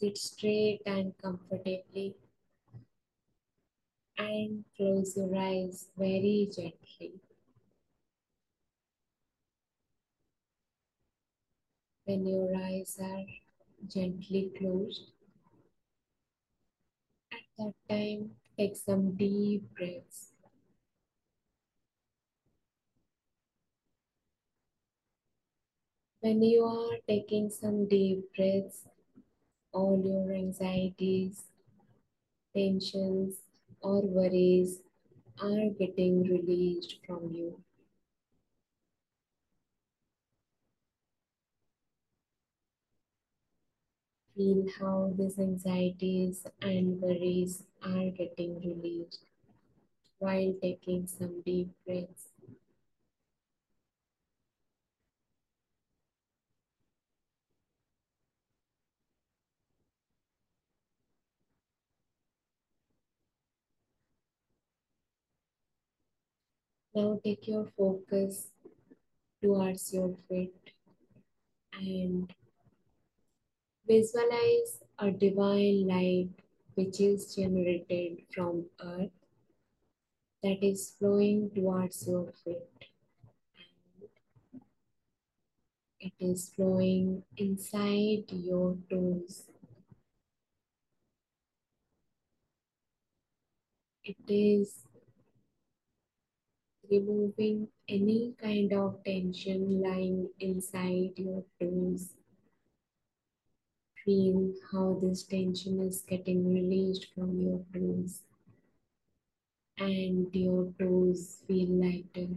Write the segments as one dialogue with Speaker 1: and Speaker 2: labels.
Speaker 1: Sit straight and comfortably and close your eyes very gently. When your eyes are gently closed, at that time, take some deep breaths. When you are taking some deep breaths, all your anxieties, tensions, or worries are getting released from you. Feel how these anxieties and worries are getting released while taking some deep breaths. Now take your focus towards your feet and visualize a divine light which is generated from earth that is flowing towards your feet. And It is flowing inside your toes. It is removing any kind of tension lying inside your toes. Feel how this tension is getting released from your toes and your toes feel lighter.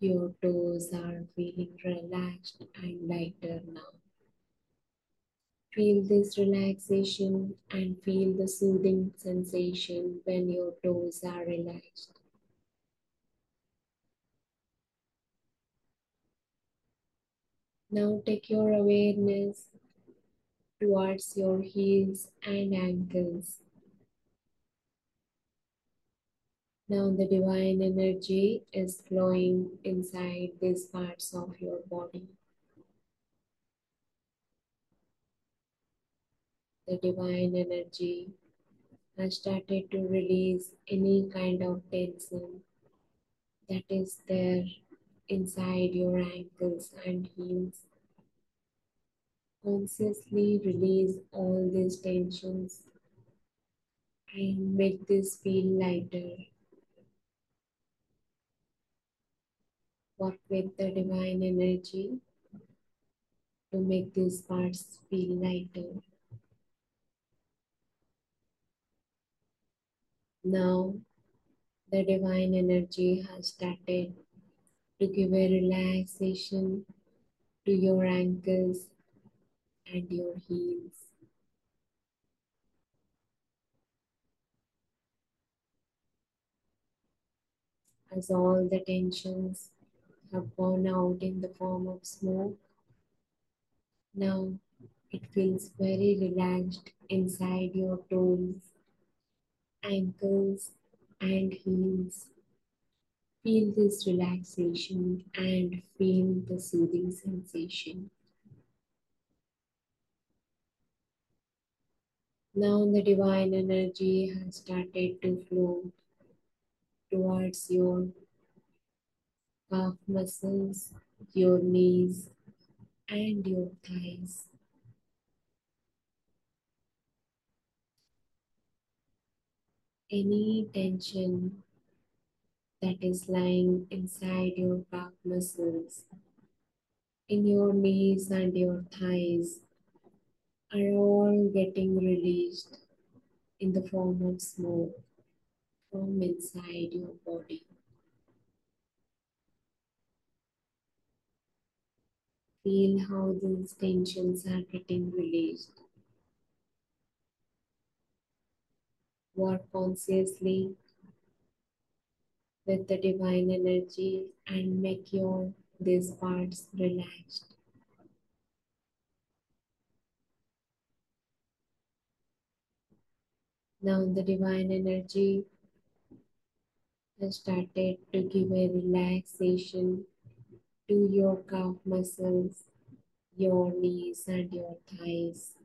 Speaker 1: Your toes are feeling relaxed and lighter now. Feel this relaxation and feel the soothing sensation when your toes are relaxed. Now take your awareness towards your heels and ankles. Now the divine energy is flowing inside these parts of your body. The divine energy has started to release any kind of tension that is there inside your ankles and heels. Consciously release all these tensions and make this feel lighter. Work with the divine energy to make these parts feel lighter. Now, the divine energy has started to give a relaxation to your ankles and your heels. As all the tensions have gone out in the form of smoke, now it feels very relaxed inside your toes, ankles, and heels. Feel this relaxation and feel the soothing sensation. Now the divine energy has started to flow towards your calf muscles, your knees, and your thighs. Any tension that is lying inside your back muscles, in your knees and your thighs are all getting released in the form of smoke from inside your body. Feel how these tensions are getting released. Work consciously with the divine energy and make your these parts relaxed. Now the divine energy has started to give a relaxation to your calf muscles, your knees, and your thighs.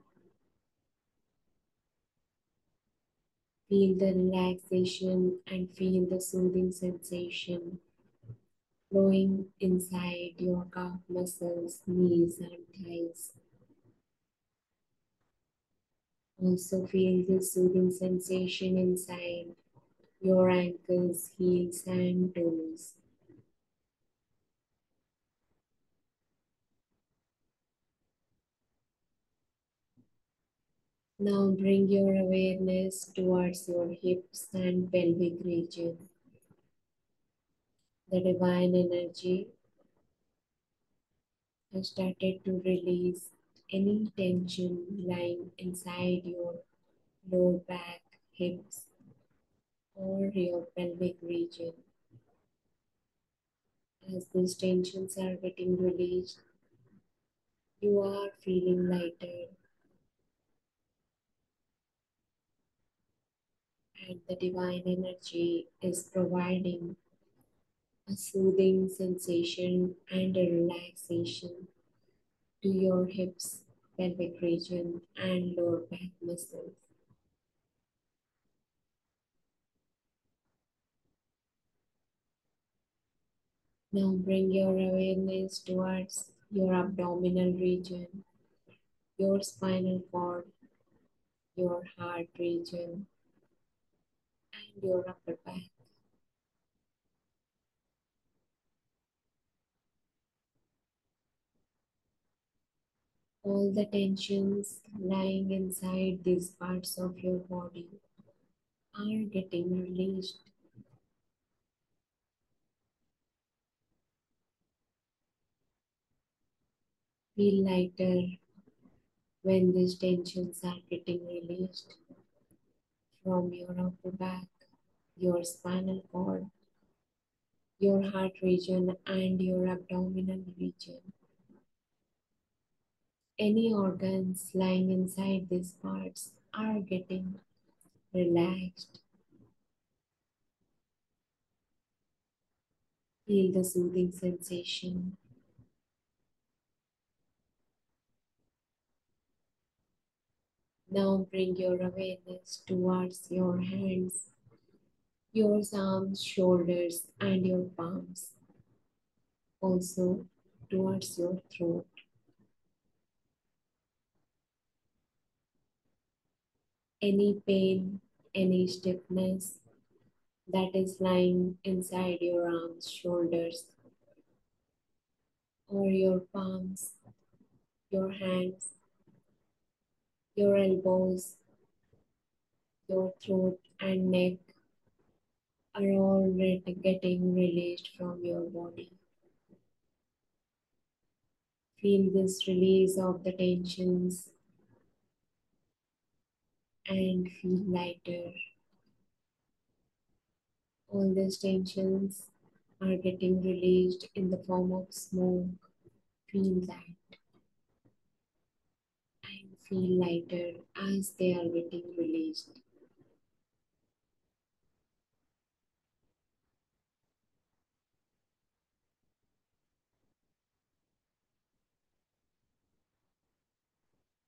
Speaker 1: Feel the relaxation and feel the soothing sensation flowing inside your calf muscles, knees, and thighs. Also, feel the soothing sensation inside your ankles, heels, and toes. Now bring your awareness towards your hips and pelvic region. The divine energy has started to release any tension lying inside your lower back, hips, or your pelvic region. As these tensions are getting released, you are feeling lighter and the divine energy is providing a soothing sensation and a relaxation to your hips, pelvic region, and lower back muscles. Now bring your awareness towards your abdominal region, your spinal cord, your heart region, and your upper back. All the tensions lying inside these parts of your body are getting released. Feel lighter when these tensions are getting released from your upper back, your spinal cord, your heart region, and your abdominal region. Any organs lying inside these parts are getting relaxed. Feel the soothing sensation. Now bring your awareness towards your hands, your arms, shoulders, and your palms. Also towards your throat. Any pain, any stiffness that is lying inside your arms, shoulders, or your palms, your hands, your elbows, your throat, and neck are all getting released from your body. Feel this release of the tensions and feel lighter. All these tensions are getting released in the form of smoke. Feel that feel lighter as they are getting released.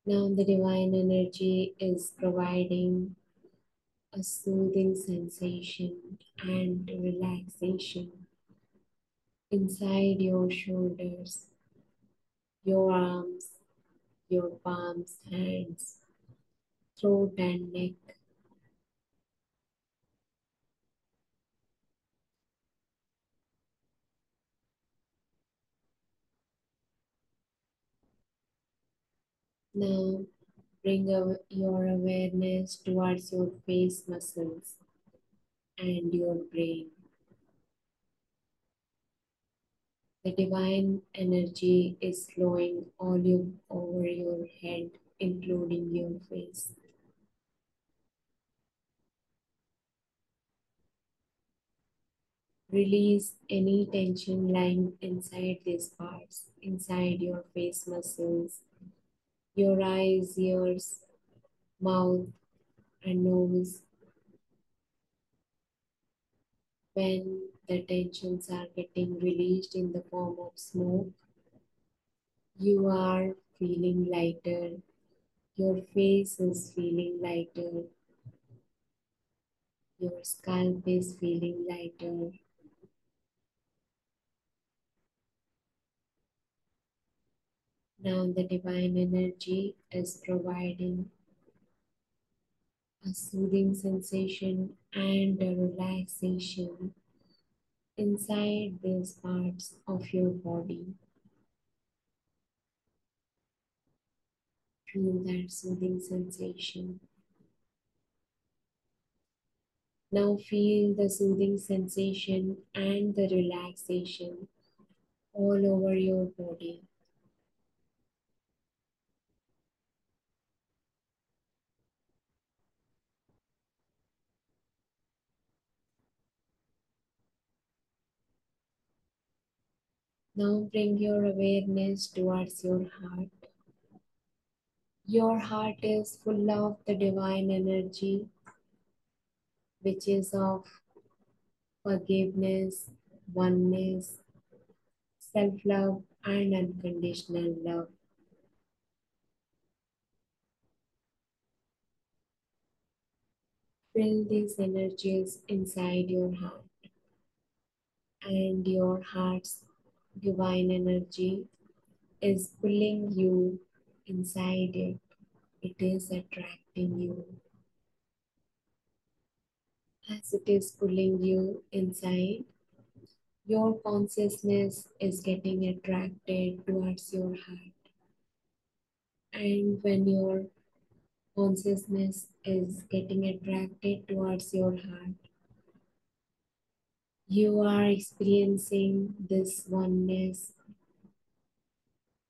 Speaker 1: Now the divine energy is providing a soothing sensation and relaxation inside your shoulders, your arms, your palms, hands, throat, and neck. Now bring your awareness towards your face muscles and your brain. The divine energy is flowing all you, over your head, including your face. Release any tension lying inside these parts, inside your face muscles, your eyes, ears, mouth, and nose. When the tensions are getting released in the form of smoke, you are feeling lighter. Your face is feeling lighter. Your scalp is feeling lighter. Now the divine energy is providing a soothing sensation and a relaxation inside these parts of your body. Feel that soothing sensation. Now feel the soothing sensation and the relaxation all over your body. Now bring your awareness towards your heart. Your heart is full of the divine energy, which is of forgiveness, oneness, self love, and unconditional love. Feel these energies inside your heart, and your heart's divine energy is pulling you inside it. It is attracting you. As it is pulling you inside, your consciousness is getting attracted towards your heart. And when your consciousness is getting attracted towards your heart, you are experiencing this oneness,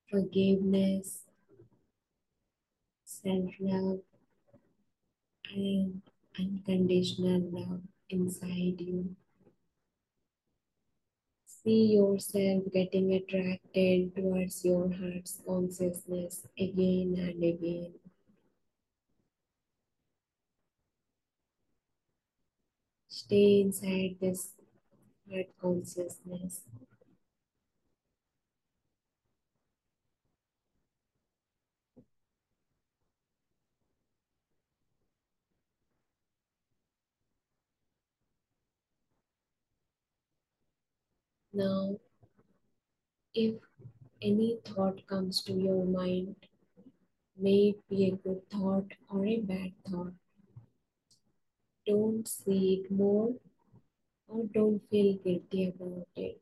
Speaker 1: forgiveness, self love, and unconditional love inside you. See yourself getting attracted towards your heart's consciousness again and again. Stay inside this heart consciousness. Now, if any thought comes to your mind, may it be a good thought or a bad thought, don't it more or don't feel guilty about it.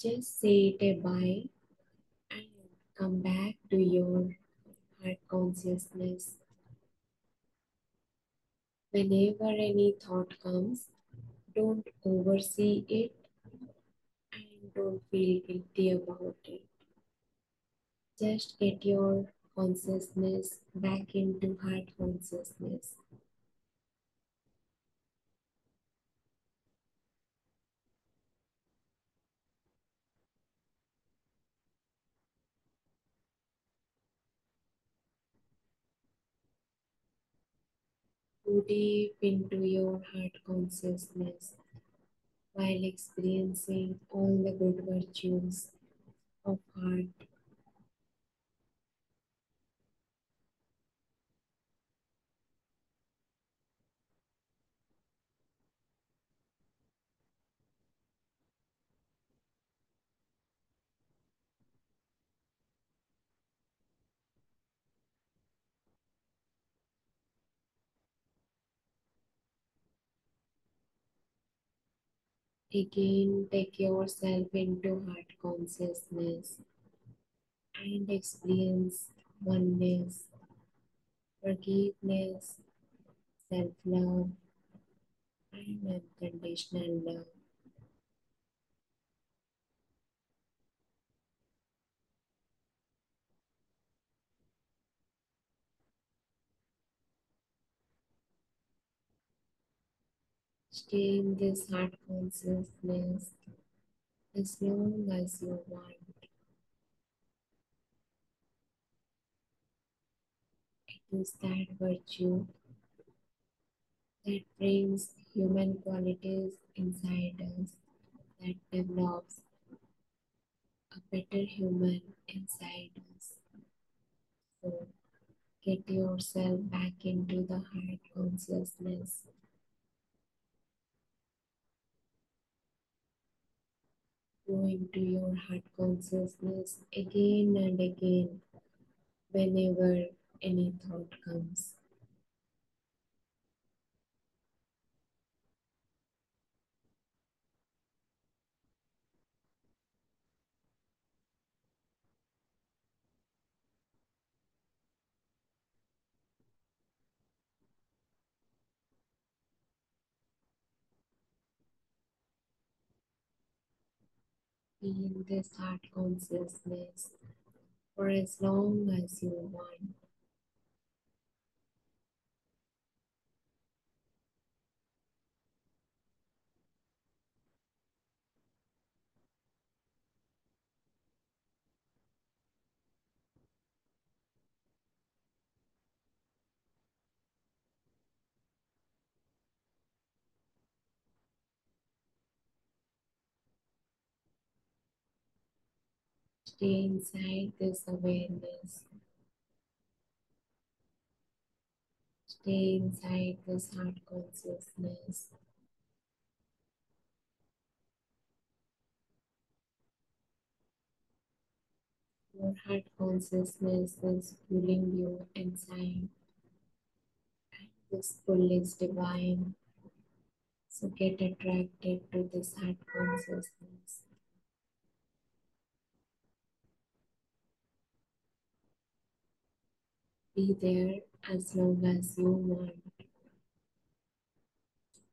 Speaker 1: Just say it a bye and come back to your heart consciousness. Whenever any thought comes, don't oversee it and don't feel guilty about it. Just get your consciousness back into heart consciousness. Go deep into your heart consciousness while experiencing all the good virtues of heart. Again, take yourself into heart consciousness and experience oneness, forgiveness, self love, and unconditional love. Stay in this heart consciousness as long as you want. It is that virtue that brings human qualities inside us that develops a better human inside us. So get yourself back into the heart consciousness. Go into your heart consciousness again and again whenever any thought comes. Feel this heart consciousness for as long as you want. Stay inside this awareness. Stay inside this heart consciousness. Your heart consciousness is pulling you inside. And this pull is divine. So get attracted to this heart consciousness. Be there as long as you want.